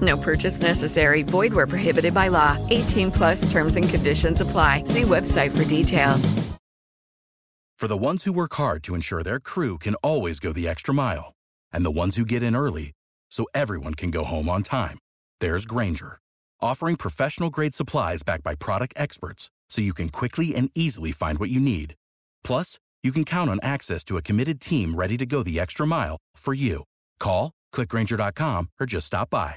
No purchase necessary. Void where prohibited by law. 18 plus terms and conditions apply. See website for details. For the ones who work hard to ensure their crew can always go the extra mile, and the ones who get in early so everyone can go home on time, there's Grainger, offering professional grade supplies backed by product experts so you can quickly and easily find what you need. Plus, you can count on access to a committed team ready to go the extra mile for you. Call, clickgranger.com, or just stop by.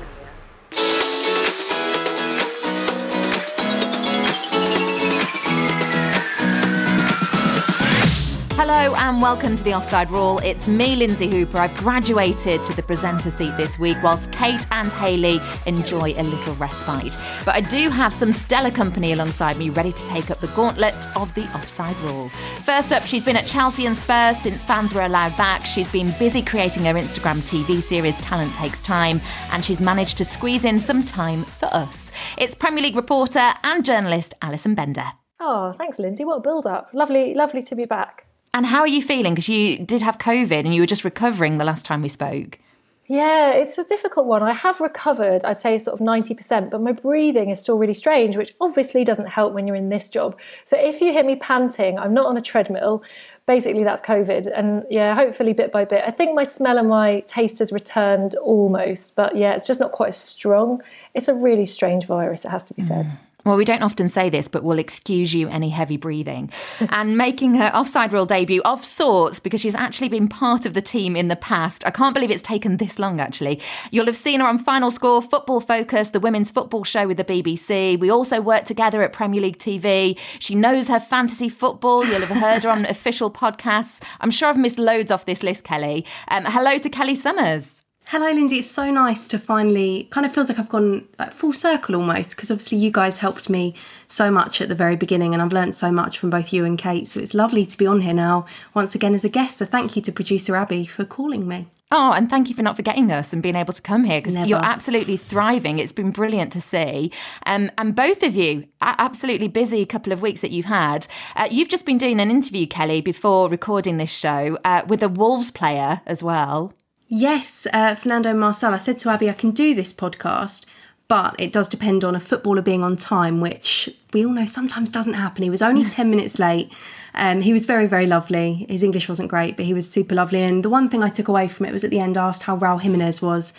Hello and welcome to the Offside Rule. It's me, Lindsay Hooper. I've graduated to the presenter seat this week, whilst Kate and Hayley enjoy a little respite. But I do have some stellar company alongside me, ready to take up the gauntlet of the Offside Rule. First up, she's been at Chelsea and Spurs since fans were allowed back. She's been busy creating her Instagram TV series Talent Takes Time, and she's managed to squeeze in some time for us. It's Premier League reporter and journalist Alison Bender. Oh, thanks, Lindsay. What a build up. Lovely, lovely to be back. And how are you feeling? Because you did have COVID and you were just recovering the last time we spoke. Yeah, it's a difficult one. I have recovered, I'd say sort of 90%, but my breathing is still really strange, which obviously doesn't help when you're in this job. So if you hear me panting, I'm not on a treadmill. Basically, that's COVID. And yeah, hopefully, bit by bit. I think my smell and my taste has returned almost, but yeah, it's just not quite as strong. It's a really strange virus, it has to be said. Mm. Well, we don't often say this, but we'll excuse you any heavy breathing. and making her offside rule debut of sorts because she's actually been part of the team in the past. I can't believe it's taken this long, actually. You'll have seen her on Final Score, Football Focus, the women's football show with the BBC. We also work together at Premier League TV. She knows her fantasy football. You'll have heard her on official podcasts. I'm sure I've missed loads off this list, Kelly. Um, hello to Kelly Summers. Hello, Lindsay. It's so nice to finally kind of feels like I've gone like full circle almost because obviously you guys helped me so much at the very beginning and I've learned so much from both you and Kate. So it's lovely to be on here now once again as a guest. So thank you to producer Abby for calling me. Oh, and thank you for not forgetting us and being able to come here because you're absolutely thriving. It's been brilliant to see. Um, and both of you, absolutely busy couple of weeks that you've had. Uh, you've just been doing an interview, Kelly, before recording this show uh, with a Wolves player as well. Yes, uh, Fernando Marçal. I said to Abby, I can do this podcast, but it does depend on a footballer being on time, which we all know sometimes doesn't happen. He was only 10 minutes late. Um, he was very, very lovely. His English wasn't great, but he was super lovely. And the one thing I took away from it was at the end, I asked how Raul Jimenez was.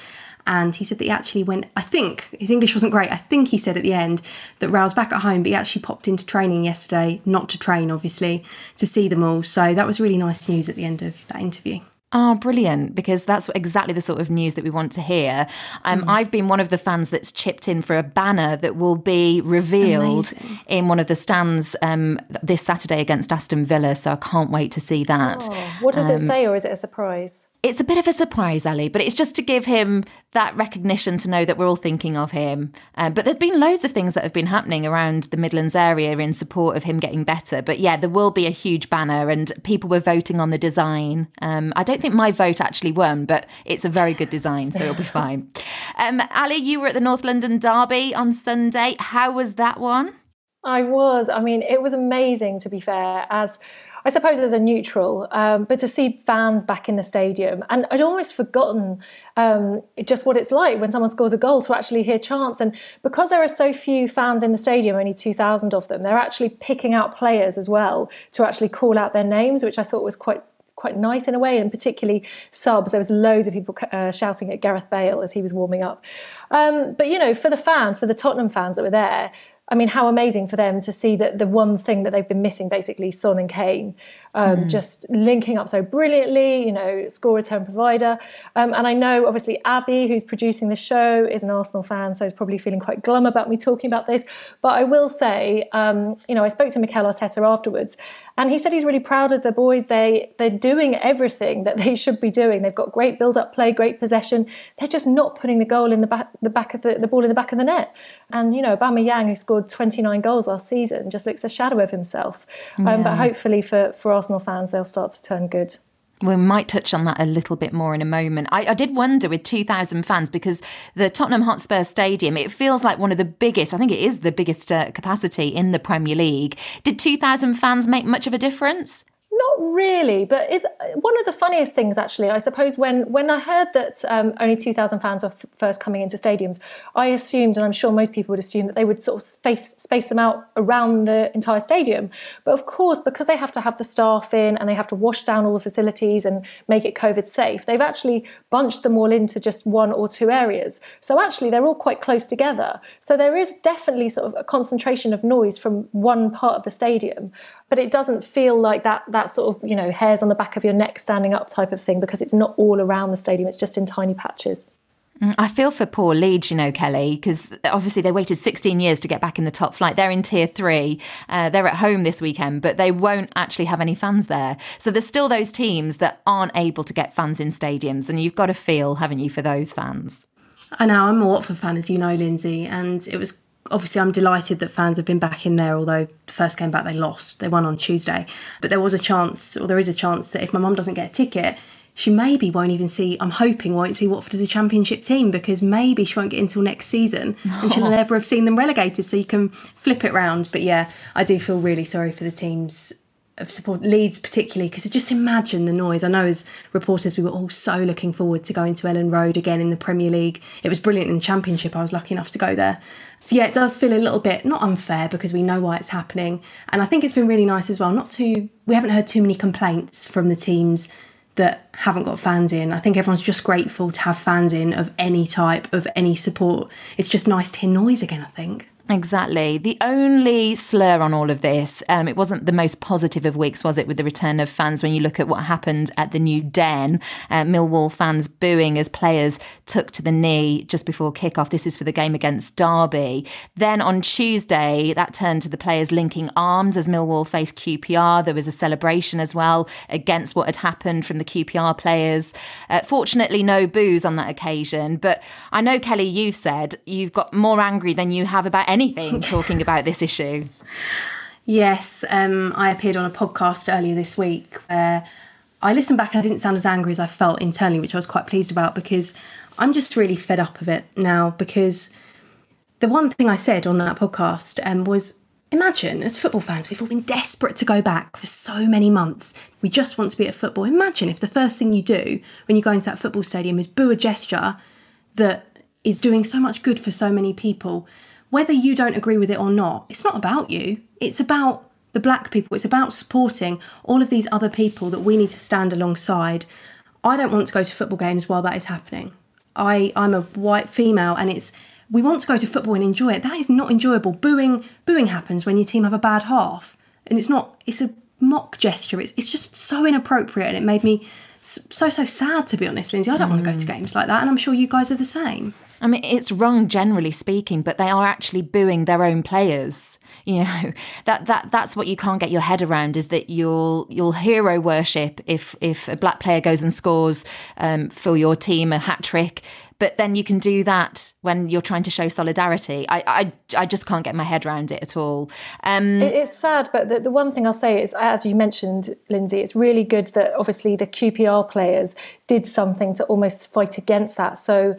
And he said that he actually went, I think, his English wasn't great. I think he said at the end that Raul's back at home, but he actually popped into training yesterday, not to train, obviously, to see them all. So that was really nice news at the end of that interview. Oh, brilliant. Because that's exactly the sort of news that we want to hear. Um, mm. I've been one of the fans that's chipped in for a banner that will be revealed Amazing. in one of the stands um, this Saturday against Aston Villa. So I can't wait to see that. Oh, what does um, it say, or is it a surprise? It's a bit of a surprise, Ali, but it's just to give him that recognition to know that we're all thinking of him. Uh, but there's been loads of things that have been happening around the Midlands area in support of him getting better. But yeah, there will be a huge banner, and people were voting on the design. Um, I don't think my vote actually won, but it's a very good design, so it'll be fine. Um, Ali, you were at the North London Derby on Sunday. How was that one? I was. I mean, it was amazing, to be fair, as I suppose as a neutral, um, but to see fans back in the stadium, and I'd almost forgotten um, just what it's like when someone scores a goal to actually hear chants. And because there are so few fans in the stadium, only 2,000 of them, they're actually picking out players as well to actually call out their names, which I thought was quite quite nice in a way, and particularly subs. There was loads of people uh, shouting at Gareth Bale as he was warming up. Um, but you know, for the fans, for the Tottenham fans that were there, I mean, how amazing for them to see that the one thing that they've been missing, basically, Son and Kane, um, mm. just linking up so brilliantly, you know, score return provider. Um, and I know, obviously, Abby, who's producing the show, is an Arsenal fan, so is probably feeling quite glum about me talking about this. But I will say, um, you know, I spoke to Mikel Arteta afterwards, and he said he's really proud of the boys. They they're doing everything that they should be doing. They've got great build-up play, great possession. They're just not putting the goal in the back, the back of the, the ball in the back of the net. And you know, Yang, who scored 29 goals last season, just looks a shadow of himself. Um. But hopefully for for Arsenal fans, they'll start to turn good. We might touch on that a little bit more in a moment. I, I, did wonder with 2,000 fans because the Tottenham Hotspur Stadium, it feels like one of the biggest, I think it is the biggest uh, capacity in the Premier League. Did 2,000 fans make much of a difference? Not really, but it's one of the funniest things actually. I suppose when when I heard that um, only two thousand fans were f- first coming into stadiums, I assumed, and I'm sure most people would assume that they would sort of space space them out around the entire stadium. But of course, because they have to have the staff in and they have to wash down all the facilities and make it COVID safe, they've actually bunched them all into just one or two areas. So actually, they're all quite close together. So there is definitely sort of a concentration of noise from one part of the stadium but it doesn't feel like that that sort of you know hairs on the back of your neck standing up type of thing because it's not all around the stadium it's just in tiny patches mm, I feel for poor Leeds, you know, Kelly, because obviously they waited 16 years to get back in the top flight. They're in tier three. Uh, they're at home this weekend, but they won't actually have any fans there. So there's still those teams that aren't able to get fans in stadiums. And you've got to feel, haven't you, for those fans? I know. I'm a Watford fan, as you know, Lindsay. And it was obviously I'm delighted that fans have been back in there, although the first game back they lost. They won on Tuesday. But there was a chance, or there is a chance, that if my mum doesn't get a ticket, she maybe won't even see, I'm hoping, won't see Watford as a championship team because maybe she won't get until next season and she'll never have seen them relegated. So you can flip it round. But yeah, I do feel really sorry for the teams of support Leeds particularly because just imagine the noise. I know as reporters we were all so looking forward to going to Elland Road again in the Premier League. It was brilliant in the Championship. I was lucky enough to go there. So yeah, it does feel a little bit not unfair because we know why it's happening. And I think it's been really nice as well not to we haven't heard too many complaints from the teams that haven't got fans in. I think everyone's just grateful to have fans in of any type, of any support. It's just nice to hear noise again, I think. Exactly. The only slur on all of this, um, it wasn't the most positive of weeks, was it, with the return of fans when you look at what happened at the new Den? Uh, Millwall fans booing as players took to the knee just before kickoff. This is for the game against Derby. Then on Tuesday, that turned to the players linking arms as Millwall faced QPR. There was a celebration as well against what had happened from the QPR players. Uh, fortunately, no boos on that occasion. But I know, Kelly, you've said you've got more angry than you have about anything talking about this issue. Yes, um, I appeared on a podcast earlier this week where I listened back and I didn't sound as angry as I felt internally, which I was quite pleased about because I'm just really fed up of it now. Because the one thing I said on that podcast um, was imagine as football fans, we've all been desperate to go back for so many months. We just want to be at football. Imagine if the first thing you do when you go into that football stadium is boo a gesture that is doing so much good for so many people whether you don't agree with it or not, it's not about you. It's about the black people. It's about supporting all of these other people that we need to stand alongside. I don't want to go to football games while that is happening. I, I'm a white female and it's we want to go to football and enjoy it. That is not enjoyable. Booing booing happens when your team have a bad half. And it's not it's a mock gesture. It's it's just so inappropriate and it made me so so sad to be honest, Lindsay. I don't mm. want to go to games like that and I'm sure you guys are the same. I mean, it's wrong generally speaking, but they are actually booing their own players. You know that that that's what you can't get your head around is that you'll you'll hero worship if if a black player goes and scores um, for your team a hat trick, but then you can do that when you're trying to show solidarity. I I, I just can't get my head around it at all. Um, it's sad, but the, the one thing I'll say is, as you mentioned, Lindsay, it's really good that obviously the QPR players did something to almost fight against that. So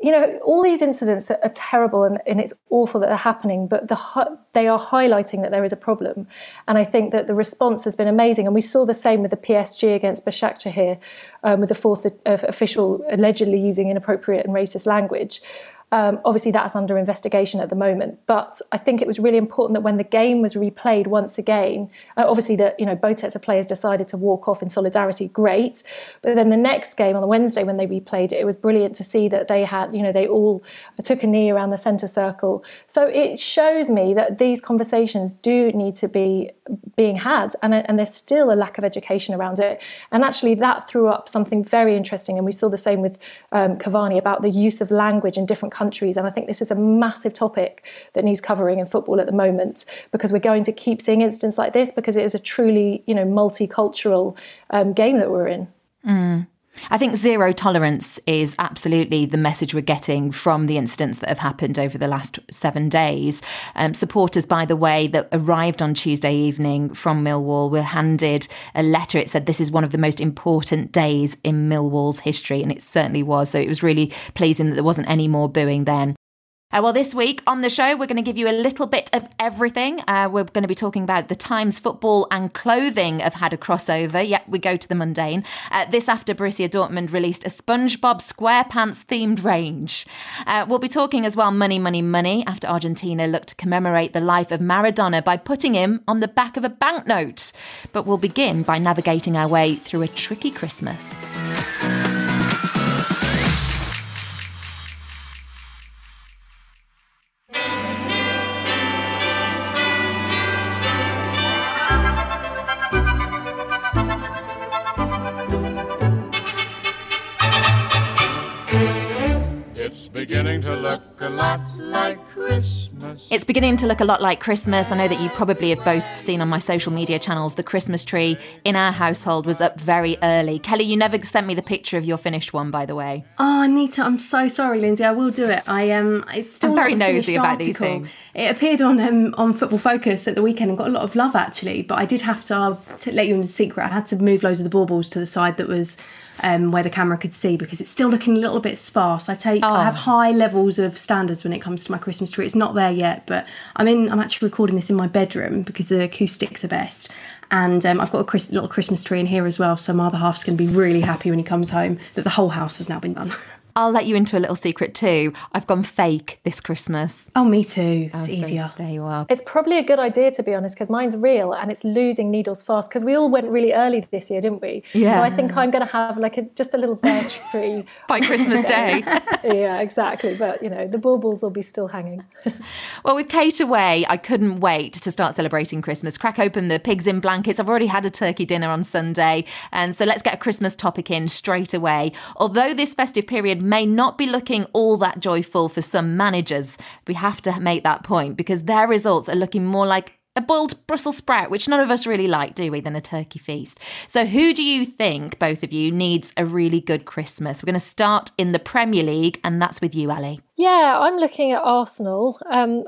you know, all these incidents are, terrible and, and, it's awful that they're happening, but the, they are highlighting that there is a problem. And I think that the response has been amazing. And we saw the same with the PSG against Başakşehir, um, with the fourth official allegedly using inappropriate and racist language. Um, obviously, that's under investigation at the moment. But I think it was really important that when the game was replayed once again, uh, obviously that you know both sets of players decided to walk off in solidarity. Great, but then the next game on the Wednesday when they replayed it, it was brilliant to see that they had you know they all took a knee around the centre circle. So it shows me that these conversations do need to be being had, and, and there's still a lack of education around it. And actually, that threw up something very interesting, and we saw the same with um, Cavani about the use of language in different countries. And I think this is a massive topic that needs covering in football at the moment because we're going to keep seeing incidents like this because it is a truly, you know, multicultural um, game that we're in. Mm. I think zero tolerance is absolutely the message we're getting from the incidents that have happened over the last seven days. Um, supporters, by the way, that arrived on Tuesday evening from Millwall were handed a letter. It said this is one of the most important days in Millwall's history, and it certainly was. So it was really pleasing that there wasn't any more booing then. Uh, well, this week on the show, we're going to give you a little bit of everything. Uh, we're going to be talking about the times football and clothing have had a crossover. Yet we go to the mundane. Uh, this after Borussia Dortmund released a SpongeBob SquarePants themed range. Uh, we'll be talking as well money, money, money after Argentina looked to commemorate the life of Maradona by putting him on the back of a banknote. But we'll begin by navigating our way through a tricky Christmas. Beginning to look a lot like Christmas. It's beginning to look a lot like Christmas. I know that you probably have both seen on my social media channels the Christmas tree in our household was up very early. Kelly, you never sent me the picture of your finished one, by the way. Oh, Anita, I'm so sorry, Lindsay. I will do it. I um, it's still I'm very nosy about these things. It appeared on um, on Football Focus at the weekend and got a lot of love actually. But I did have to, I'll let you in the secret. I had to move loads of the baubles to the side that was um, where the camera could see because it's still looking a little bit sparse. I take oh. I have high levels of standards when it comes to my Christmas tree. It's not there yet, but I'm in. I'm actually recording this in my bedroom because the acoustics are best. And um, I've got a Chris, little Christmas tree in here as well, so my other half's going to be really happy when he comes home that the whole house has now been done. I'll let you into a little secret too. I've gone fake this Christmas. Oh, me too. It's oh, easier. there you are. It's probably a good idea to be honest, because mine's real and it's losing needles fast. Because we all went really early this year, didn't we? Yeah. So I think I'm going to have like a, just a little birch tree by Christmas Day. yeah, exactly. But you know, the baubles will be still hanging. well, with Kate away, I couldn't wait to start celebrating Christmas. Crack open the pigs in blankets. I've already had a turkey dinner on Sunday, and so let's get a Christmas topic in straight away. Although this festive period may not be looking all that joyful for some managers. We have to make that point because their results are looking more like a boiled Brussels sprout, which none of us really like, do we, than a turkey feast. So, who do you think, both of you, needs a really good Christmas? We're going to start in the Premier League, and that's with you, Ali. Yeah, I'm looking at Arsenal. Um,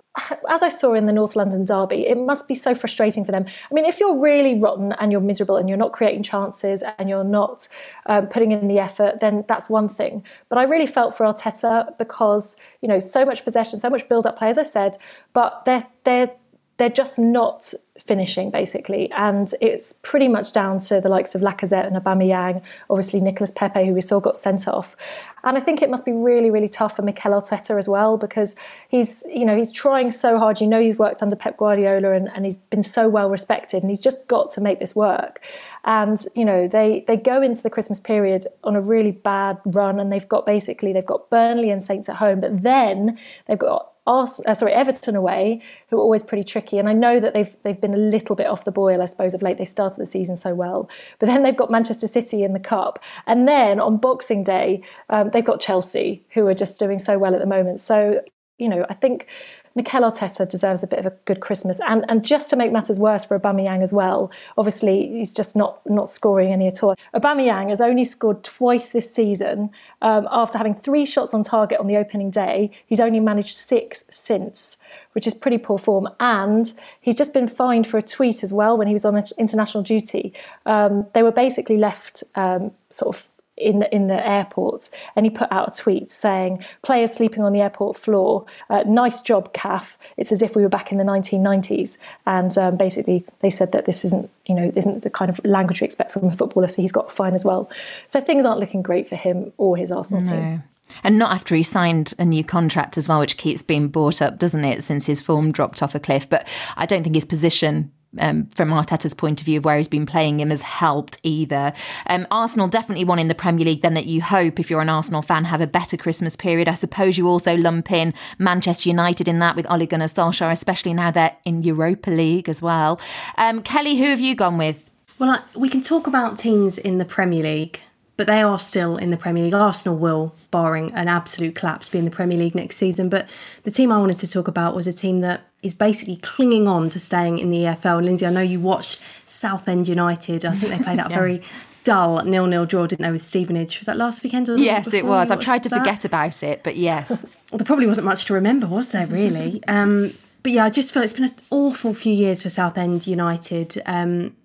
as I saw in the North London derby, it must be so frustrating for them. I mean, if you're really rotten and you're miserable and you're not creating chances and you're not um, putting in the effort, then that's one thing. But I really felt for Arteta because you know so much possession, so much build-up play, as I said, but they're they're they're just not finishing basically, and it's pretty much down to the likes of Lacazette and Aubameyang. Obviously, Nicolas Pepe, who we saw got sent off, and I think it must be really, really tough for Mikel Arteta as well because he's, you know, he's trying so hard. You know, he's worked under Pep Guardiola and, and he's been so well respected, and he's just got to make this work. And you know, they they go into the Christmas period on a really bad run, and they've got basically they've got Burnley and Saints at home, but then they've got Ars- uh, sorry, Everton away, who are always pretty tricky. And I know that they've they've been a little bit off the boil, I suppose, of late. They started the season so well, but then they've got Manchester City in the cup, and then on Boxing Day um, they've got Chelsea, who are just doing so well at the moment. So you know, I think Mikel Arteta deserves a bit of a good Christmas. And and just to make matters worse for Aubameyang as well, obviously he's just not not scoring any at all. Aubameyang has only scored twice this season. Um, after having three shots on target on the opening day, he's only managed six since, which is pretty poor form. And he's just been fined for a tweet as well when he was on international duty. Um, they were basically left um, sort of in the, in the airport, and he put out a tweet saying, "Players sleeping on the airport floor. Uh, nice job, CAF. It's as if we were back in the 1990s." And um, basically, they said that this isn't you know isn't the kind of language we expect from a footballer. So he's got fine as well. So things aren't looking great for him or his Arsenal no. team. And not after he signed a new contract as well, which keeps being brought up, doesn't it, since his form dropped off a cliff. But I don't think his position um, from Arteta's point of view of where he's been playing him has helped either. Um, Arsenal definitely won in the Premier League, then that you hope, if you're an Arsenal fan, have a better Christmas period. I suppose you also lump in Manchester United in that with Ole Gunnar Solskjaer, especially now they're in Europa League as well. Um, Kelly, who have you gone with? Well, we can talk about teams in the Premier League but they are still in the Premier League. Arsenal will, barring an absolute collapse, be in the Premier League next season. But the team I wanted to talk about was a team that is basically clinging on to staying in the EFL. And Lindsay, I know you watched Southend United. I think they played out yes. very dull nil-nil draw, didn't they, with Stevenage? Was that last weekend? Or yes, it was. I've tried to that? forget about it, but yes. well, there probably wasn't much to remember, was there? Really. um, but yeah, I just feel it's been an awful few years for Southend United. Um,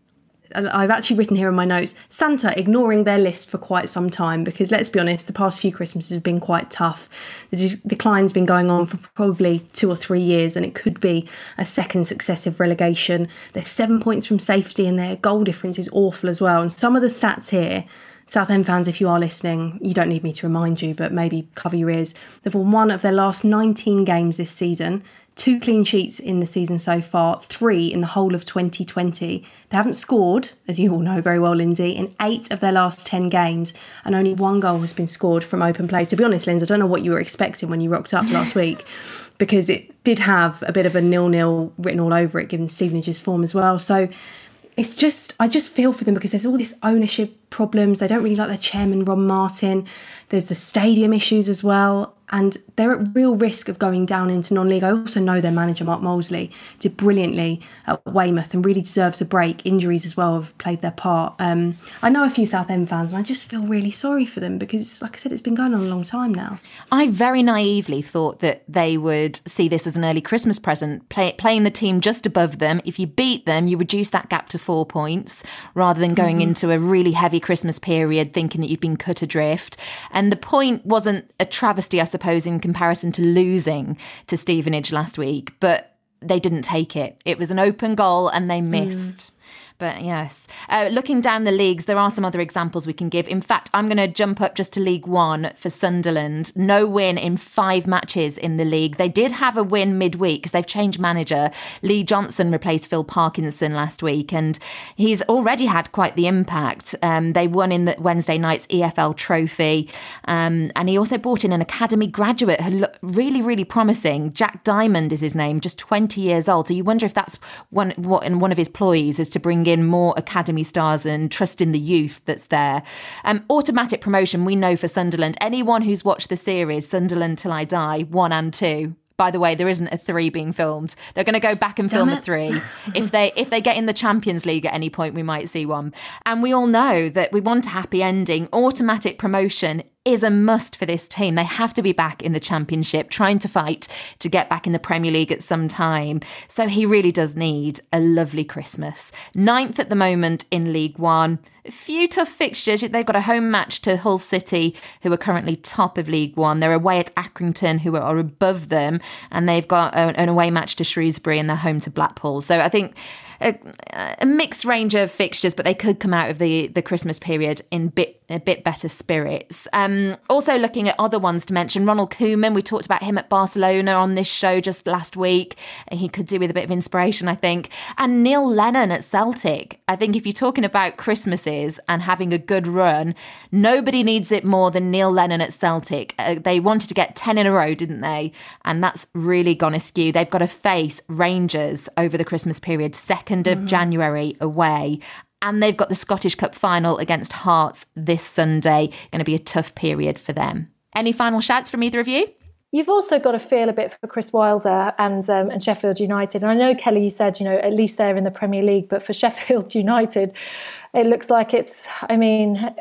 I've actually written here in my notes Santa ignoring their list for quite some time because let's be honest, the past few Christmases have been quite tough. The decline's been going on for probably two or three years, and it could be a second successive relegation. They're seven points from safety, and their goal difference is awful as well. And some of the stats here. Southend fans, if you are listening, you don't need me to remind you, but maybe cover your ears. They've won one of their last 19 games this season two clean sheets in the season so far, three in the whole of 2020. They haven't scored, as you all know very well, Lindsay, in eight of their last 10 games, and only one goal has been scored from open play. To be honest, Lindsay, I don't know what you were expecting when you rocked up last week, because it did have a bit of a nil-nil written all over it, given Stevenage's form as well. So it's just, I just feel for them because there's all this ownership problems. They don't really like their chairman, Ron Martin. There's the stadium issues as well and they're at real risk of going down into non-league. I also know their manager Mark Molesley did brilliantly at Weymouth and really deserves a break. Injuries as well have played their part. Um, I know a few Southend fans, and I just feel really sorry for them because, like I said, it's been going on a long time now. I very naively thought that they would see this as an early Christmas present, play, playing the team just above them. If you beat them, you reduce that gap to four points, rather than going mm-hmm. into a really heavy Christmas period thinking that you've been cut adrift. And the point wasn't a travesty, I suppose, in comparison to losing to Stevenage last week, but they didn't take it. It was an open goal and they missed. Mm. But yes, uh, looking down the leagues, there are some other examples we can give. In fact, I'm going to jump up just to League One for Sunderland. No win in five matches in the league. They did have a win midweek because they've changed manager. Lee Johnson replaced Phil Parkinson last week, and he's already had quite the impact. Um, they won in the Wednesday night's EFL Trophy, um, and he also brought in an academy graduate who looked really, really promising. Jack Diamond is his name, just 20 years old. So you wonder if that's one what and one of his ploys is to bring in more academy stars and trust in the youth that's there. Um, automatic promotion, we know for Sunderland. Anyone who's watched the series, Sunderland Till I Die, one and two, by the way, there isn't a three being filmed. They're going to go back and film a three. if they if they get in the Champions League at any point, we might see one. And we all know that we want a happy ending. Automatic promotion is a must for this team. They have to be back in the Championship, trying to fight to get back in the Premier League at some time. So he really does need a lovely Christmas. Ninth at the moment in League One. A few tough fixtures. They've got a home match to Hull City, who are currently top of League One. They're away at Accrington, who are above them. And they've got an away match to Shrewsbury and they're home to Blackpool. So I think a, a, mixed range of fixtures, but they could come out of the, the Christmas period in bit a bit better spirits. Um, also, looking at other ones to mention, Ronald Koeman. We talked about him at Barcelona on this show just last week. He could do with a bit of inspiration, I think. And Neil Lennon at Celtic. I think if you're talking about Christmases and having a good run, nobody needs it more than Neil Lennon at Celtic. Uh, they wanted to get 10 in a row, didn't they? And that's really gone askew. They've got to face Rangers over the Christmas period, 2nd of mm-hmm. January away and they've got the Scottish Cup final against Hearts this Sunday. Going to be a tough period for them. Any final shouts from either of you? You've also got to feel a bit for Chris Wilder and um, and Sheffield United. And I know Kelly, you said you know at least they're in the Premier League, but for Sheffield United, it looks like it's. I mean, uh,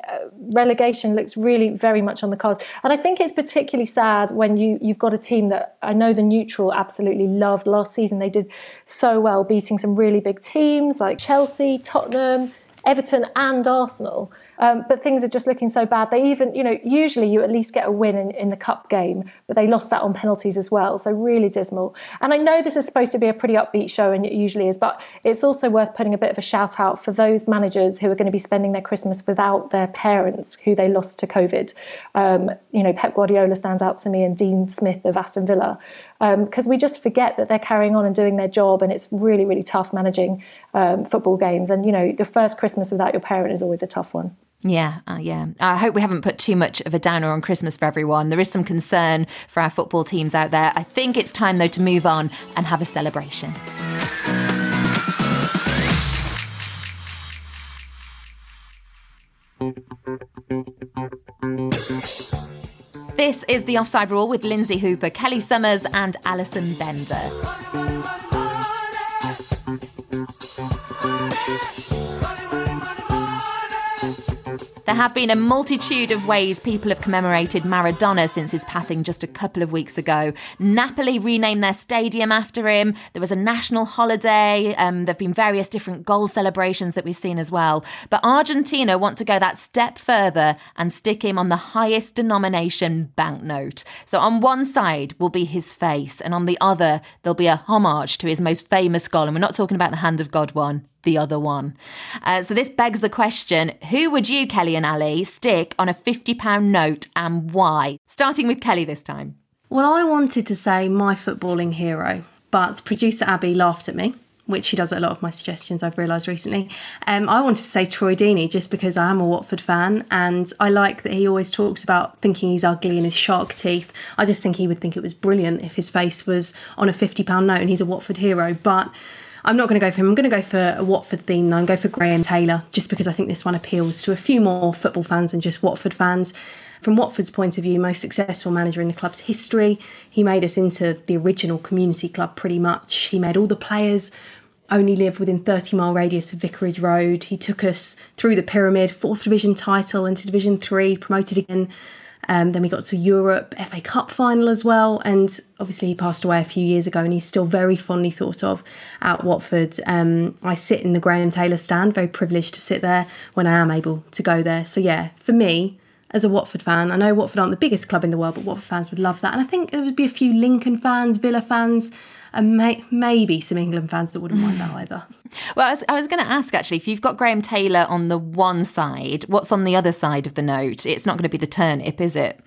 relegation looks really very much on the cards. And I think it's particularly sad when you you've got a team that I know the neutral absolutely loved last season. They did so well, beating some really big teams like Chelsea, Tottenham, Everton, and Arsenal Um, but things are just looking so bad. They even, you know, usually you at least get a win in, in the cup game, but they lost that on penalties as well. So really dismal. And I know this is supposed to be a pretty upbeat show, and it usually is, but it's also worth putting a bit of a shout out for those managers who are going to be spending their Christmas without their parents who they lost to COVID. Um, you know, Pep Guardiola stands out to me, and Dean Smith of Aston Villa, because um, we just forget that they're carrying on and doing their job, and it's really, really tough managing um, football games. And you know, the first Christmas without your parent is always a tough one. Yeah, uh, yeah. I hope we haven't put too much of a downer on Christmas for everyone. There is some concern for our football teams out there. I think it's time, though, to move on and have a celebration. This is the Offside Rule with Lindsay Hooper, Kelly Summers, and Alison Bender. There have been a multitude of ways people have commemorated Maradona since his passing just a couple of weeks ago. Napoli renamed their stadium after him. There was a national holiday. Um, there have been various different goal celebrations that we've seen as well. But Argentina want to go that step further and stick him on the highest denomination banknote. So on one side will be his face, and on the other, there'll be a homage to his most famous goal. And we're not talking about the Hand of God one the other one. Uh, so this begs the question who would you, Kelly and Ali, stick on a £50 note and why? Starting with Kelly this time. Well, I wanted to say my footballing hero, but producer Abby laughed at me. Which she does at a lot of my suggestions, I've realised recently. Um, I wanted to say Troy Deeney just because I am a Watford fan and I like that he always talks about thinking he's ugly and his shark teeth. I just think he would think it was brilliant if his face was on a £50 note and he's a Watford hero. But I'm not going to go for him. I'm going to go for a Watford theme though and go for Graham Taylor, just because I think this one appeals to a few more football fans than just Watford fans. From Watford's point of view, most successful manager in the club's history. He made us into the original community club pretty much. He made all the players only live within 30 mile radius of Vicarage Road. He took us through the pyramid, fourth division title into Division 3, promoted again um, then we got to Europe, FA Cup final as well. And obviously, he passed away a few years ago and he's still very fondly thought of at Watford. Um, I sit in the Graham Taylor stand, very privileged to sit there when I am able to go there. So, yeah, for me, as a Watford fan, I know Watford aren't the biggest club in the world, but Watford fans would love that. And I think there would be a few Lincoln fans, Villa fans, and may- maybe some England fans that wouldn't mind that either. Well, I was, I was going to ask actually, if you've got Graham Taylor on the one side, what's on the other side of the note? It's not going to be the turnip, is it?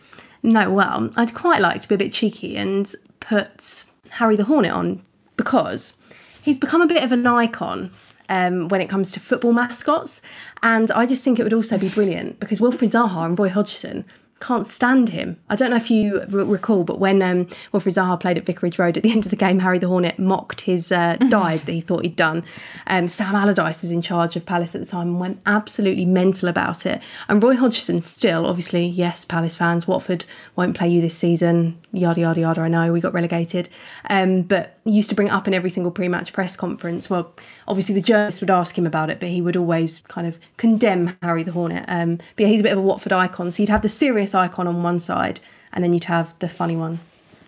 No, well, I'd quite like to be a bit cheeky and put Harry the Hornet on because he's become a bit of an icon um, when it comes to football mascots. And I just think it would also be brilliant because Wilfried Zaha and Roy Hodgson can't stand him. I don't know if you r- recall, but when um, Wilfried Zaha played at Vicarage Road at the end of the game, Harry the Hornet mocked his uh, dive that he thought he'd done. Um, Sam Allardyce was in charge of Palace at the time and went absolutely mental about it. And Roy Hodgson still, obviously, yes, Palace fans, Watford won't play you this season, yada, yada, yada, I know, we got relegated. Um, but used to bring it up in every single pre-match press conference. Well, obviously the journalists would ask him about it, but he would always kind of condemn Harry the Hornet. Um, but yeah, he's a bit of a Watford icon. So you'd have the serious icon on one side, and then you'd have the funny one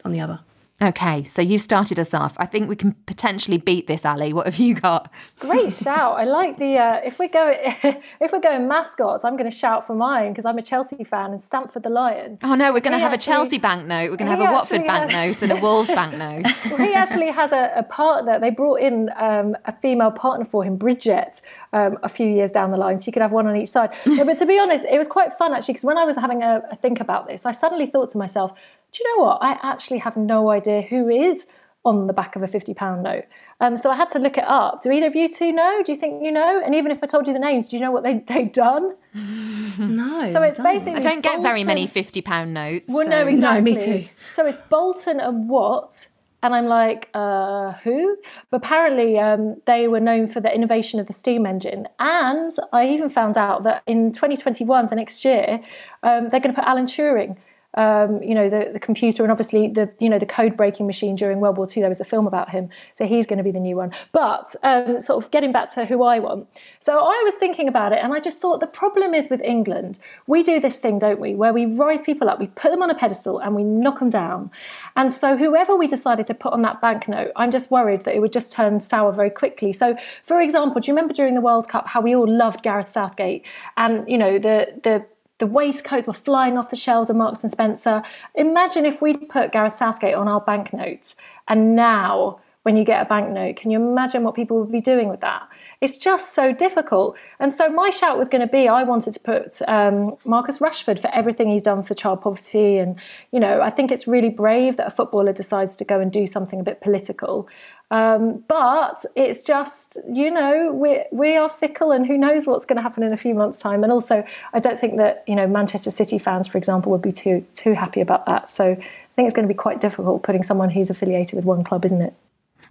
on the other. Okay, so you've started us off. I think we can potentially beat this, Ali. What have you got? Great shout! I like the. Uh, if we're going, if we're going mascots, I'm going to shout for mine because I'm a Chelsea fan and Stamford the Lion. Oh no, we're going to have actually, a Chelsea banknote. We're going to have a Watford banknote and a Wolves banknote. well, he actually has a, a partner. They brought in um, a female partner for him, Bridget, um, a few years down the line, so you could have one on each side. no, but to be honest, it was quite fun actually because when I was having a, a think about this, I suddenly thought to myself do you know what? I actually have no idea who is on the back of a £50 note. Um, so I had to look it up. Do either of you two know? Do you think you know? And even if I told you the names, do you know what they, they've done? no. So it's basically. I don't get Bolton. very many £50 notes. Well, so. no, exactly. No, me too. So it's Bolton and Watt. And I'm like, uh, who? But apparently, um, they were known for the innovation of the steam engine. And I even found out that in 2021, so next year, um, they're going to put Alan Turing um, you know, the, the computer and obviously the, you know, the code breaking machine during World War II. There was a film about him. So he's going to be the new one. But um, sort of getting back to who I want. So I was thinking about it and I just thought the problem is with England, we do this thing, don't we, where we rise people up, we put them on a pedestal and we knock them down. And so whoever we decided to put on that banknote, I'm just worried that it would just turn sour very quickly. So, for example, do you remember during the World Cup how we all loved Gareth Southgate and, you know, the, the, the waistcoats were flying off the shelves of Marks and Spencer. Imagine if we'd put Gareth Southgate on our banknotes, and now when you get a banknote, can you imagine what people would be doing with that? It's just so difficult. And so my shout was going to be I wanted to put um, Marcus Rashford for everything he's done for child poverty. And, you know, I think it's really brave that a footballer decides to go and do something a bit political. Um, but it's just, you know, we we are fickle, and who knows what's going to happen in a few months' time. And also, I don't think that you know Manchester City fans, for example, would be too too happy about that. So I think it's going to be quite difficult putting someone who's affiliated with one club, isn't it?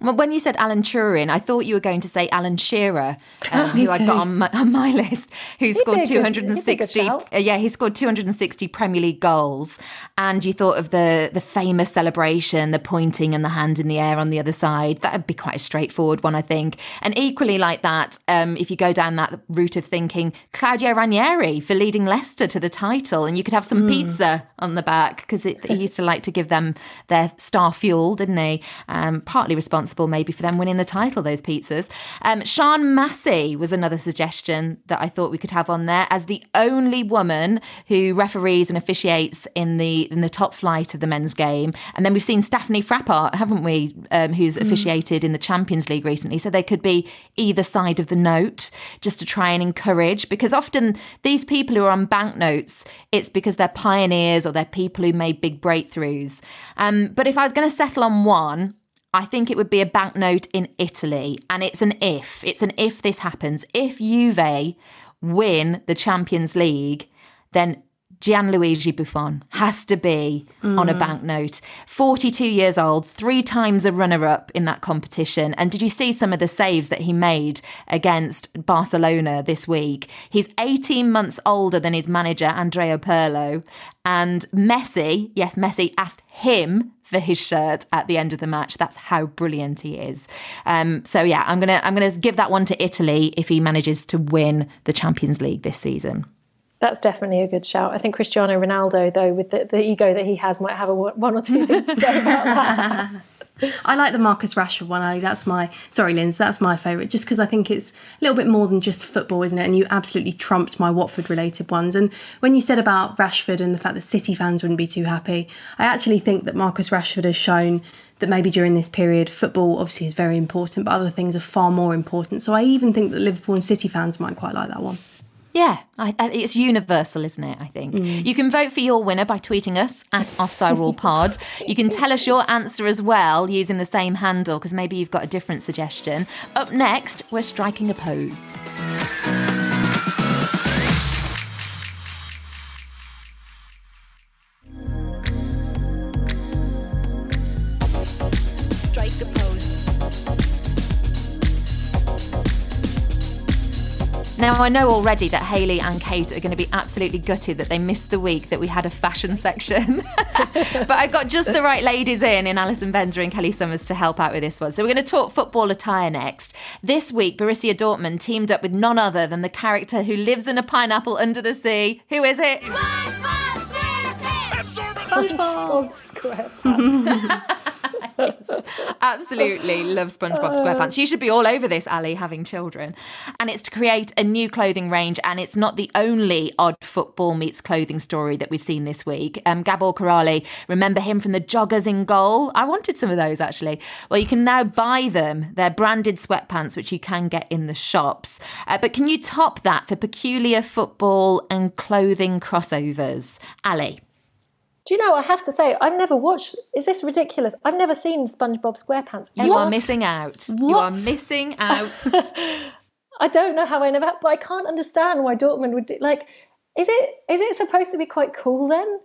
Well, when you said Alan Turing, I thought you were going to say Alan Shearer, um, who I got on my, on my list, who He'd scored good- 260. he'd be a good uh, yeah, he scored 260 Premier League goals, and you thought of the the famous celebration, the pointing and the hand in the air on the other side. That would be quite a straightforward one, I think. And equally like that, um, if you go down that route of thinking, Claudio Ranieri for leading Leicester to the title, and you could have some Hmm. pizza on the back because he used to like to give them their star fuel, didn't he? Um, partly responsible maybe for them winning the title, those pizzas. Um, Sian Massey was another suggestion that I thought we could have on there as the only woman who referees and officiates in the in the top flight of the men's game. And then we've seen Stephanie Frappart, haven't we, um, who's officiated in the Champions League recently. So they could be either side of the note just to try and encourage, because often these people who are on banknotes, it's because they're pioneers or they're people who made big breakthroughs. Um, but if I was going to settle on one, I think it would be a banknote in Italy. And it's an if. It's an if this happens. If Juve win the Champions League, then Gianluigi Buffon has to be on a mm. banknote. 42 years old, three times a runner up in that competition. And did you see some of the saves that he made against Barcelona this week? He's 18 months older than his manager, Andrea Pirlo. And Messi, yes, Messi asked him for his shirt at the end of the match. That's how brilliant he is. Um, so yeah, I'm gonna I'm gonna give that one to Italy if he manages to win the Champions League this season. That's definitely a good shout. I think Cristiano Ronaldo, though, with the, the ego that he has, might have a, one or two things to say about that. I like the Marcus Rashford one, Ali. That's my sorry, Linz. That's my favourite, just because I think it's a little bit more than just football, isn't it? And you absolutely trumped my Watford-related ones. And when you said about Rashford and the fact that City fans wouldn't be too happy, I actually think that Marcus Rashford has shown that maybe during this period, football obviously is very important, but other things are far more important. So I even think that Liverpool and City fans might quite like that one. Yeah, I, I, it's universal, isn't it? I think. Mm. You can vote for your winner by tweeting us at Offside Rule Pod. You can tell us your answer as well using the same handle because maybe you've got a different suggestion. Up next, we're striking a pose. Now, I know already that Hayley and Kate are going to be absolutely gutted that they missed the week that we had a fashion section. but I got just the right ladies in, in Alison Bender and Kelly Summers, to help out with this one. So we're going to talk football attire next. This week, Borussia Dortmund teamed up with none other than the character who lives in a pineapple under the sea. Who is it? SpongeBob SquarePants. Absolutely love SpongeBob SquarePants. You should be all over this, Ali, having children. And it's to create a new clothing range, and it's not the only odd football meets clothing story that we've seen this week. Um, Gabor Kiraly, remember him from the joggers in goal? I wanted some of those actually. Well, you can now buy them. They're branded sweatpants, which you can get in the shops. Uh, but can you top that for peculiar football and clothing crossovers? Ali. Do you know, I have to say, I've never watched. Is this ridiculous? I've never seen SpongeBob SquarePants. You are missing out. You are missing out. I don't know how I never, but I can't understand why Dortmund would do. Like, is it is it supposed to be quite cool then?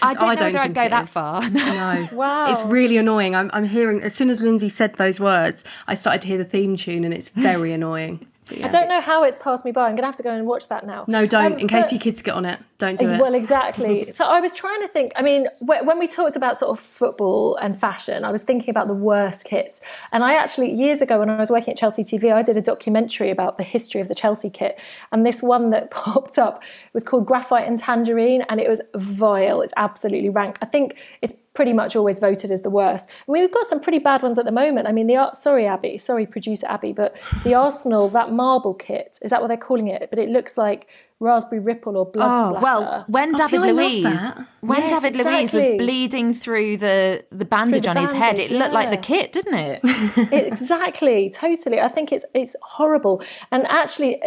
I don't know whether I'd go it that is. far. No. Wow. It's really annoying. I'm, I'm hearing, as soon as Lindsay said those words, I started to hear the theme tune and it's very annoying. Yeah. I don't know how it's passed me by. I'm going to have to go and watch that now. No, don't. Um, in case your kids get on it, don't do it. Well, exactly. so I was trying to think. I mean, wh- when we talked about sort of football and fashion, I was thinking about the worst kits. And I actually, years ago, when I was working at Chelsea TV, I did a documentary about the history of the Chelsea kit. And this one that popped up was called Graphite and Tangerine, and it was vile. It's absolutely rank. I think it's pretty much always voted as the worst. I mean, we've got some pretty bad ones at the moment. I mean, the sorry, Abby, sorry, producer Abby, but the Arsenal that marble kit is that what they're calling it? But it looks like raspberry ripple or blood Oh splatter. well, when Oh, David I love Luiz, when Yes, David Luiz was bleeding through the the bandage the on his head, bandage, it looked like the kit, didn't it? exactly, totally. I think it's it's horrible. And actually,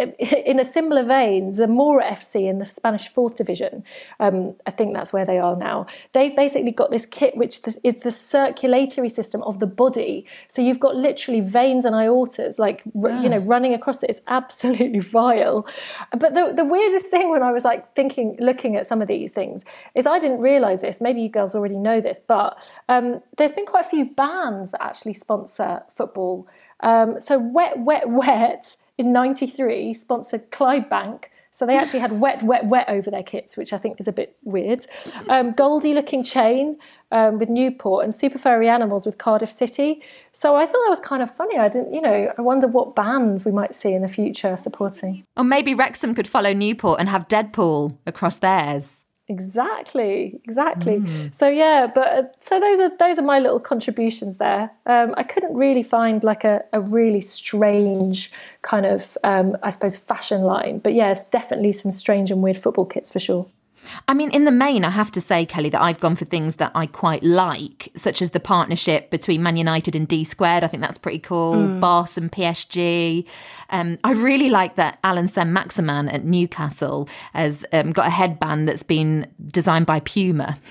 in a similar vein, Zamora FC in the Spanish Fourth Division, um, I think that's where they are now. They've basically got this kit which is the circulatory system of the body. So you've got literally veins and aortas, like r- you know, running across it. It's absolutely vile. But the the weirdest thing when I was like thinking, looking at some of these things, is I didn't realise this. Maybe you girls already know this, but um, there's been quite a few bands that actually sponsor football. Um, so Wet, Wet, Wet in '93 sponsored Clydebank. So they actually had wet, wet, wet over their kits, which I think is a bit weird. Um, Lookin Chain um, with Newport and Super Furry Animals with Cardiff City. So I thought that was kind of funny. I didn't, you know, I wonder what bands we might see in the future supporting. or maybe Wrexham could follow Newport and have Deadpool across theirs. Exactly, exactly. So yeah, but uh, so those are those are my little contributions there. Um, I couldn't really find like a, a really strange kind of, um, I suppose, fashion line. But yes, definitely some strange and weird football kits for sure. I mean, in the main, I have to say, Kelly, that I've gone for things that I quite like, such as the partnership between Man United and D Squared. I think that's pretty cool. Mm. Boss and PSG. Um, I really like that Allan Saint-Maximin at Newcastle has um, got a headband that's been designed by Puma.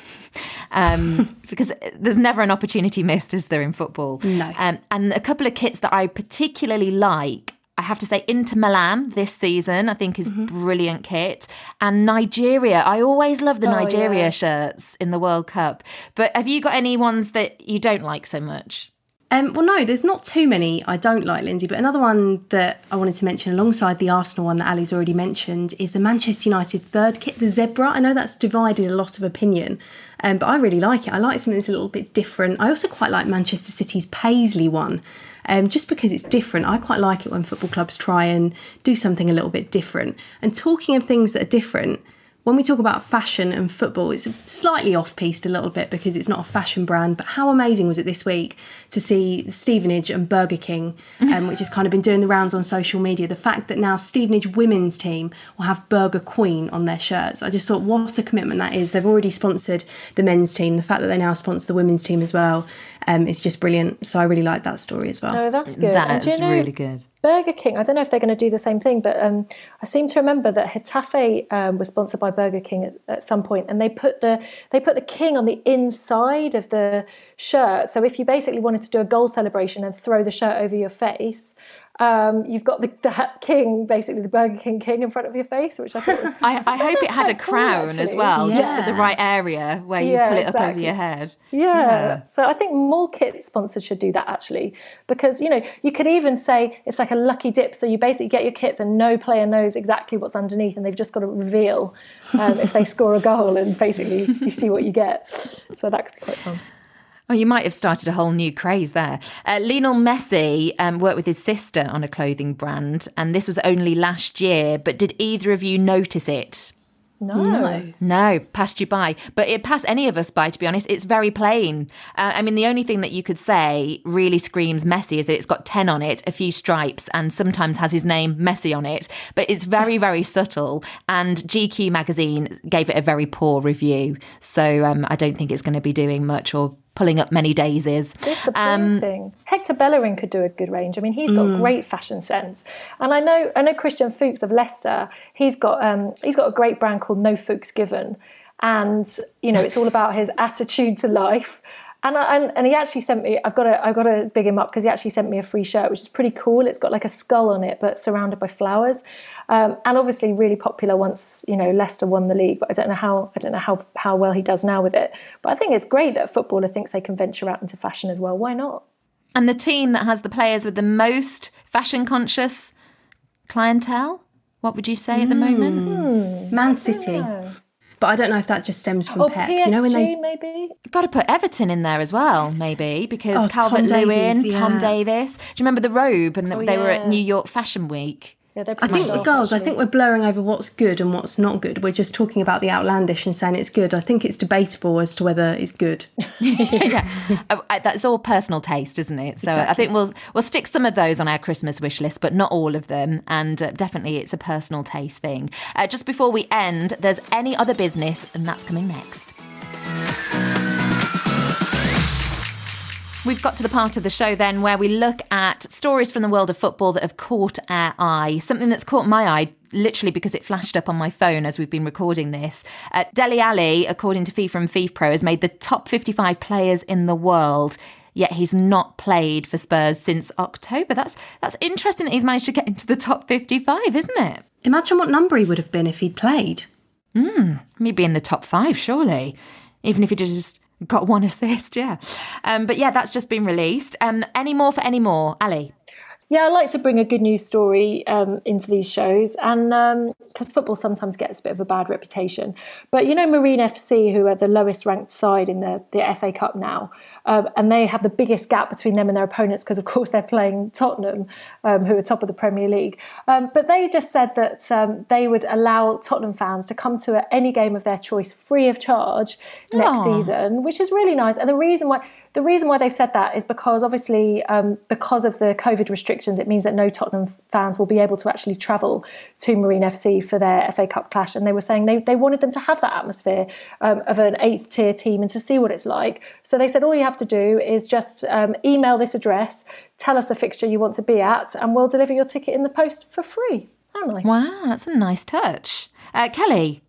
Um, because there's never an opportunity missed, is there, in football? No. Um, and a couple of kits that I particularly like. I have to say, Inter Milan this season, I think, is brilliant kit. And Nigeria, I always love the Oh, Nigeria yeah. shirts in the World Cup. But have you got any ones that you don't like so much? Um, well, no, there's not too many I don't like, Lindsay. But another one that I wanted to mention alongside the Arsenal one that Ali's already mentioned is the Manchester United third kit, the Zebra. I know that's divided a lot of opinion, um, but I really like it. I like something that's a little bit different. I also quite like Manchester City's Paisley one. Um, just because it's different, I quite like it when football clubs try and do something a little bit different. And talking of things that are different, when we talk about fashion and football, it's slightly off piste a little bit because it's not a fashion brand. But how amazing was it this week to see Stevenage and Burger King, um, which has kind of been doing the rounds on social media? The fact that now Stevenage women's team will have Burger Queen on their shirts. I just thought, what a commitment that is. They've already sponsored the men's team. The fact that they now sponsor the women's team as well um, is just brilliant. So I really like that story as well. Oh, that's good. That's you know, really good. Burger King. I don't know if they're going to do the same thing, but um, I seem to remember that Getafe um, was sponsored by Burger King at, at some point, and they put the they put the king on the inside of the shirt. So if you basically wanted to do a goal celebration and throw the shirt over your face. Um, you've got the that king, basically the Burger King king, in front of your face, which I thought was. I, I hope it had a quite cool, crown as actually. well, just at the right area where you Yeah, pull it up over your head. Yeah. So I think more kit sponsors should do that actually, because you know you could even say it's like a lucky dip. So you basically get your kits and no player knows exactly what's underneath, and they've just got to reveal um, if they score a goal, and basically you see what you get. So that could be quite fun. Oh, you might have started a whole new craze there. Uh, Lionel Messi um, worked with his sister on a clothing brand, and this was only last year. But did either of you notice it? No. No. No, passed you by. But it passed any of us by, to be honest. It's very plain. Uh, I mean, the only thing that you could say really screams Messi is that it's got 10 on it, a few stripes, and sometimes has his name Messi on it. But it's very, very subtle. And GQ magazine gave it a very poor review. So um, I don't think it's going to be doing much or pulling up many daisies. Disappointing. Hector Bellerin could do a good range. I mean, he's got great fashion sense, and I know I know Christian Fuchs of Leicester. He's got um, he's got a great brand called No Fuchs Given, and you know it's all about his attitude to life. And, I, and and he actually sent me. I've got to I've got to big him up because he actually sent me a free shirt, which is pretty cool. It's got like a skull on it, but surrounded by flowers, um, and obviously really popular once you know Leicester won the league. But I don't know how I don't know how how well he does now with it. But I think it's great that a footballer thinks they can venture out into fashion as well. Why not? And the team that has the players with the most fashion conscious clientele? What would you say at the moment? Hmm. Man City. But I don't know if that just stems from Or Pep. PSG, you know when they maybe? Got to put Everton in there as well, maybe because Oh, Calvert Lewin, Davies, Tom. Davies. Do you remember the robe? And Oh, they were at. New York Fashion Week. Yeah, I think girls, I think we're blurring over what's good and what's not good. We're just talking about the outlandish and saying it's good. I think it's debatable as to whether it's good. yeah, that's all personal taste, isn't it? So I think we'll we'll stick some of those on our Christmas wish list, but not all of them. And uh, definitely, it's a personal taste thing. Uh, just before we end, there's any other business, and that's coming next. We've got to the part of the show then where we look at stories from the world of football that have caught our eye. Something that's caught my eye literally because it flashed up on my phone as we've been recording this. Uh, Dele Alli, according to FIFA and FIFPro, has made the top 55 players in the world. Yet he's not played for Spurs since October. That's that's interesting that he's managed to get into the top 55, isn't it? Imagine what number he would have been if he'd played. Hmm, maybe in the top five, surely. Even if he just got one assist, yeah. Um, but yeah, that's just been released. Um, any more for any more, Ali? Yeah, I like to bring a good news story um, into these shows, and because football sometimes gets a bit of a bad reputation. But you know, Marine FC, who are the lowest ranked side in the, the FA Cup now, um, and they have the biggest gap between them and their opponents because, of course, they're playing Tottenham, um, who are top of the Premier League. Um, but they just said that um, they would allow Tottenham fans to come to any game of their choice free of charge next season, which is really nice. And the reason why the reason why they've said that is because obviously um, because of the COVID restrictions, it means that no Tottenham fans will be able to actually travel to Marine FC for their FA Cup clash. And they were saying they, they wanted them to have that atmosphere um, of an eighth tier team and to see what it's like. So they said all you have to do is just um, email this address, tell us the fixture you want to be at, and we'll deliver your ticket in the post for free. How nice. Wow, that's a nice touch. Uh, Kelly,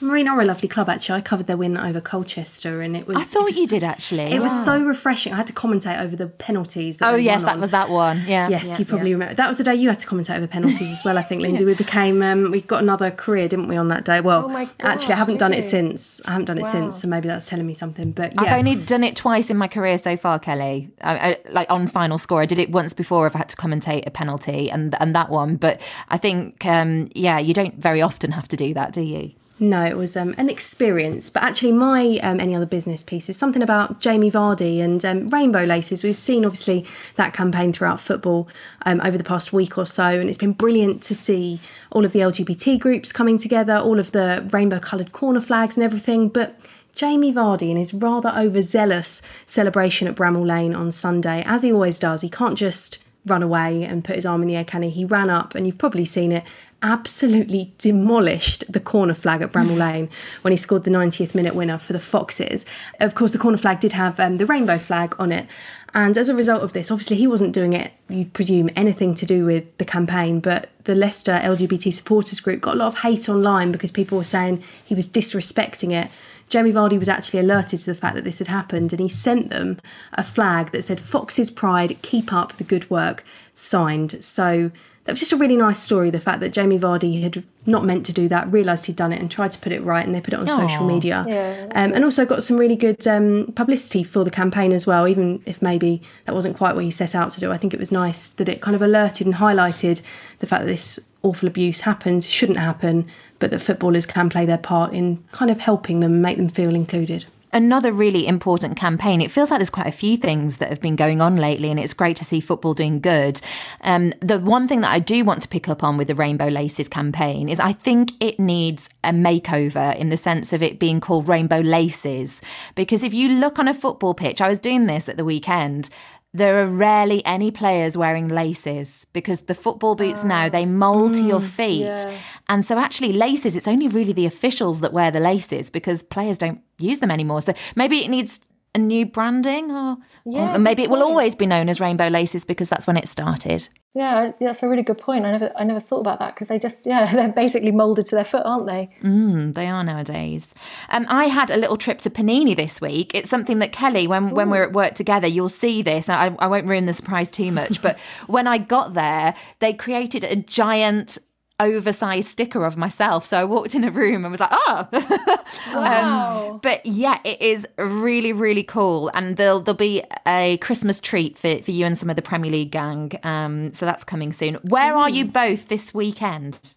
Marine are a lovely club, actually. I covered their win over Colchester, and it was. I thought was- you did actually. It was so refreshing. I had to commentate over the penalties. That Oh yes, that on. was that one. Yeah. Yes, yeah, you probably yeah. remember. That was the day you had to commentate over penalties as well. I think, Lindsay. We became. Um, we got another career, didn't we, on that day? Well, Oh my actually, I haven't did done it since. I haven't done it Wow. since, so maybe that's telling me something. But I've only done it twice in my career so far, Kelly. I, I, like on final score, I did it once before. if I've had to commentate a penalty, and and that one. But I think, um, yeah, you don't very often have to do that, do you? No, it was um, an experience. But actually, my um, any other business piece is something about Jamie Vardy and um, rainbow laces. We've seen obviously that campaign throughout football um, over the past week or so, and it's been brilliant to see all of the LGBT groups coming together, all of the rainbow coloured corner flags and everything. But Jamie Vardy and his rather overzealous celebration at Bramall Lane on Sunday, as he always does, he can't just run away and put his arm in the air, can he? He ran up, and you've probably seen it, absolutely demolished the corner flag at Bramall Lane when he scored the 90th minute winner for the Foxes. Of course, the corner flag did have um, the rainbow flag on it. And as a result of this, obviously he wasn't doing it, you'd presume, anything to do with the campaign, but the Leicester LGBT supporters group got a lot of hate online because people were saying he was disrespecting it. Jamie Vardy was actually alerted to the fact that this had happened and he sent them a flag that said Fox's Pride, keep up the good work, signed. So that was just a really nice story. The fact that Jamie Vardy had not meant to do that, realised he'd done it and tried to put it right, and they put it on social media. Yeah, um, and also got some really good um, publicity for the campaign as well, even if maybe that wasn't quite what he set out to do. I think it was nice that it kind of alerted and highlighted the fact that this awful abuse happens, shouldn't happen, but that footballers can play their part in kind of helping them, make them feel included. Another really important campaign. It feels like there's quite a few things that have been going on lately, and it's great to see football doing good. Um, the one thing that I do want to pick up on with the Rainbow Laces campaign is I think it needs a makeover in the sense of it being called Rainbow Laces. Because if you look on a football pitch, I was doing this at the weekend. There are rarely any players wearing laces because the football boots ah, now they mold to your mm, feet. yeah. And so actually laces it's only really the officials that wear the laces because players don't use them anymore. So maybe it needs a new branding or, Yeah, or maybe it will point. always be known as rainbow laces because that's when it started. Yeah, that's a really good point. I never, I never thought about that because they just, yeah, they're basically molded to their foot, aren't they? Mm, they are nowadays. Um, I had a little trip to Panini this week. It's something that Kelly, when when we're at work together, you'll see this. I, I won't ruin the surprise too much, but when I got there, they created a giant oversized sticker of myself. So I walked in a room and was like, oh. Wow. um, but yeah, it is really, really cool. And there'll, there'll be a Christmas treat for, for you and some of the Premier League gang. Um, so that's coming soon. Where are you both this weekend?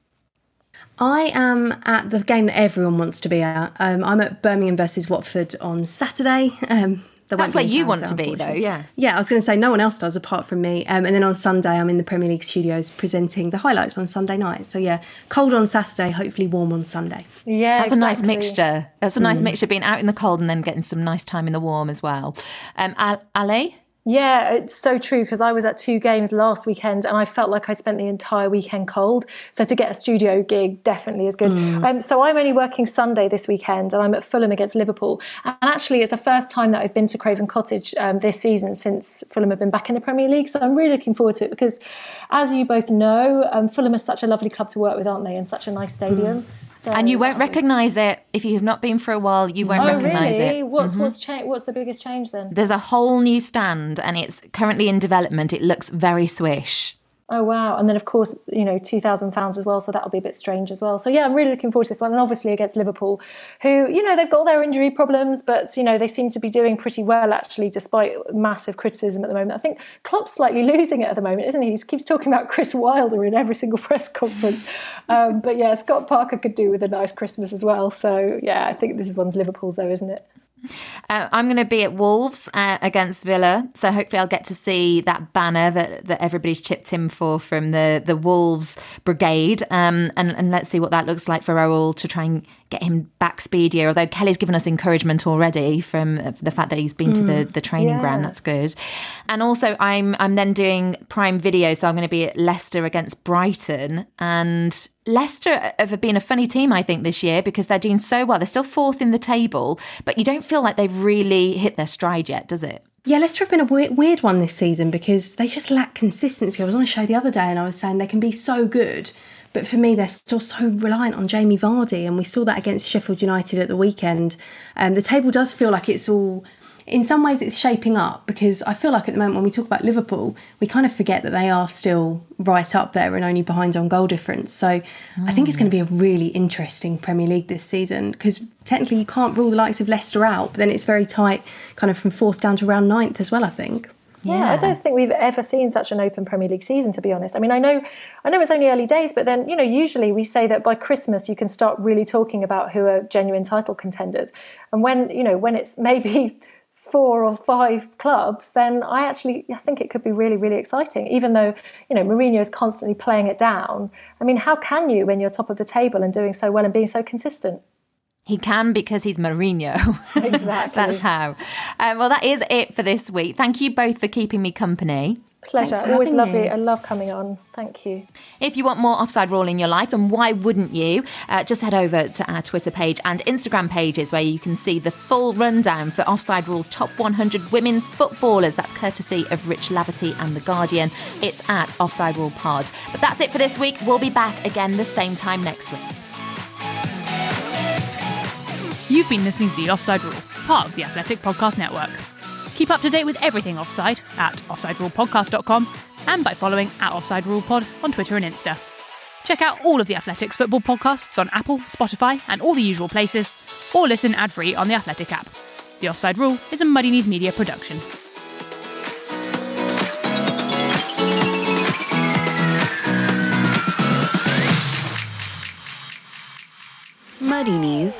I am at the game that everyone wants to be at. Um, I'm at Birmingham versus Watford on Saturday. Um, That's where you want to be, though, unfortunately. yes. Yeah, I was going to say no one else does apart from me. Um, and then on Sunday, I'm in the Premier League studios presenting the highlights on Sunday night. So yeah, cold on Saturday, hopefully warm on Sunday. Yeah, That's a nice mixture. That's a nice Mm. mixture being out in the cold and then getting some nice time in the warm as well. Um, Al- Ali? Yeah, it's so true because I was at two games last weekend and I felt like I spent the entire weekend cold. So to get a studio gig definitely is good. Mm. Um, so I'm only working Sunday this weekend and I'm at Fulham against Liverpool. And actually, it's the first time that I've been to Craven Cottage um, this season since Fulham have been back in the Premier League. So I'm really looking forward to it because, as you both know, um, Fulham is such a lovely club to work with, aren't they? And such a nice stadium. So and you won't recognise it if you have not been for a while. You won't Oh, recognise really? it. What's Mhm. what's cha- What's the biggest change then? There's a whole new stand, and it's currently in development. It looks very swish. Oh wow! And then of course, you know, two thousand fans as well, so that'll be a bit strange as well. So yeah, I'm really looking forward to this one, and obviously against Liverpool, who you know they've got their injury problems, but you know they seem to be doing pretty well actually, despite massive criticism at the moment. I think Klopp's slightly losing it at the moment, isn't he? He keeps talking about Chris Wilder in every single press conference. Um, but yeah, Scott Parker could do with a nice Christmas as well. So yeah, I think this is one's Liverpool's though, isn't it? Uh, I'm going to be at Wolves uh, against Villa, so hopefully I'll get to see that banner that, that everybody's chipped in for from the the Wolves brigade, um, and and let's see what that looks like for Raul to try and get him back speedier. Although Kelly's given us encouragement already from uh, the fact that he's been to the, Mm. the training Yeah. ground. That's good. And also, I'm I'm then doing Prime Video, so I'm going to be at Leicester against Brighton, and Leicester have been a funny team, I think, this year because they're doing so well. They're still fourth in the table, but you don't feel like they've really hit their stride yet, does it? Yeah, Leicester have been a weird, weird one this season because they just lack consistency. I was on a show the other day and I was saying they can be so good, but for me, they're still so reliant on Jamie Vardy. And we saw that against Sheffield United at the weekend. Um, the table does feel like it's all, in some ways, it's shaping up because I feel like at the moment when we talk about Liverpool, we kind of forget that they are still right up there and only behind on goal difference. So I think it's going to be a really interesting Premier League this season because technically you can't rule the likes of Leicester out, but then it's very tight, kind of from fourth down to around ninth as well. I think. Yeah, I don't think we've ever seen such an open Premier League season, to be honest. I mean, I know, I know it's only early days, but then you know, usually we say that by Christmas you can start really talking about who are genuine title contenders, and when you know when it's maybe four or five clubs, then I actually I think it could be really, really exciting. Even though you know Mourinho is constantly playing it down. I mean, how can you when you're top of the table and doing so well and being so consistent? He can because he's Mourinho. Exactly. That's how. Um, well, that is it for this week. Thank you both for keeping me company. Pleasure. Always lovely. me. I love coming on. Thank you. If you want more Offside Rule in your life, and why wouldn't you, uh, just head over to our Twitter page and Instagram pages where you can see the full rundown for Offside Rule's top 100 women's footballers. That's courtesy of Rich Laverty and The Guardian. It's at Offside Rule Pod. But that's it for this week. We'll be back again the same time next week. You've been listening to The Offside Rule, part of the Athletic Podcast Network. Keep up to date with everything offside at offsiderulepodcast.com and by following at Offside Rule Pod on Twitter and Insta. Check out all of the Athletics football podcasts on Apple, Spotify, and all the usual places, or listen ad free on the Athletic app. The Offside Rule is a Muddy Knees Media production. Muddy Knees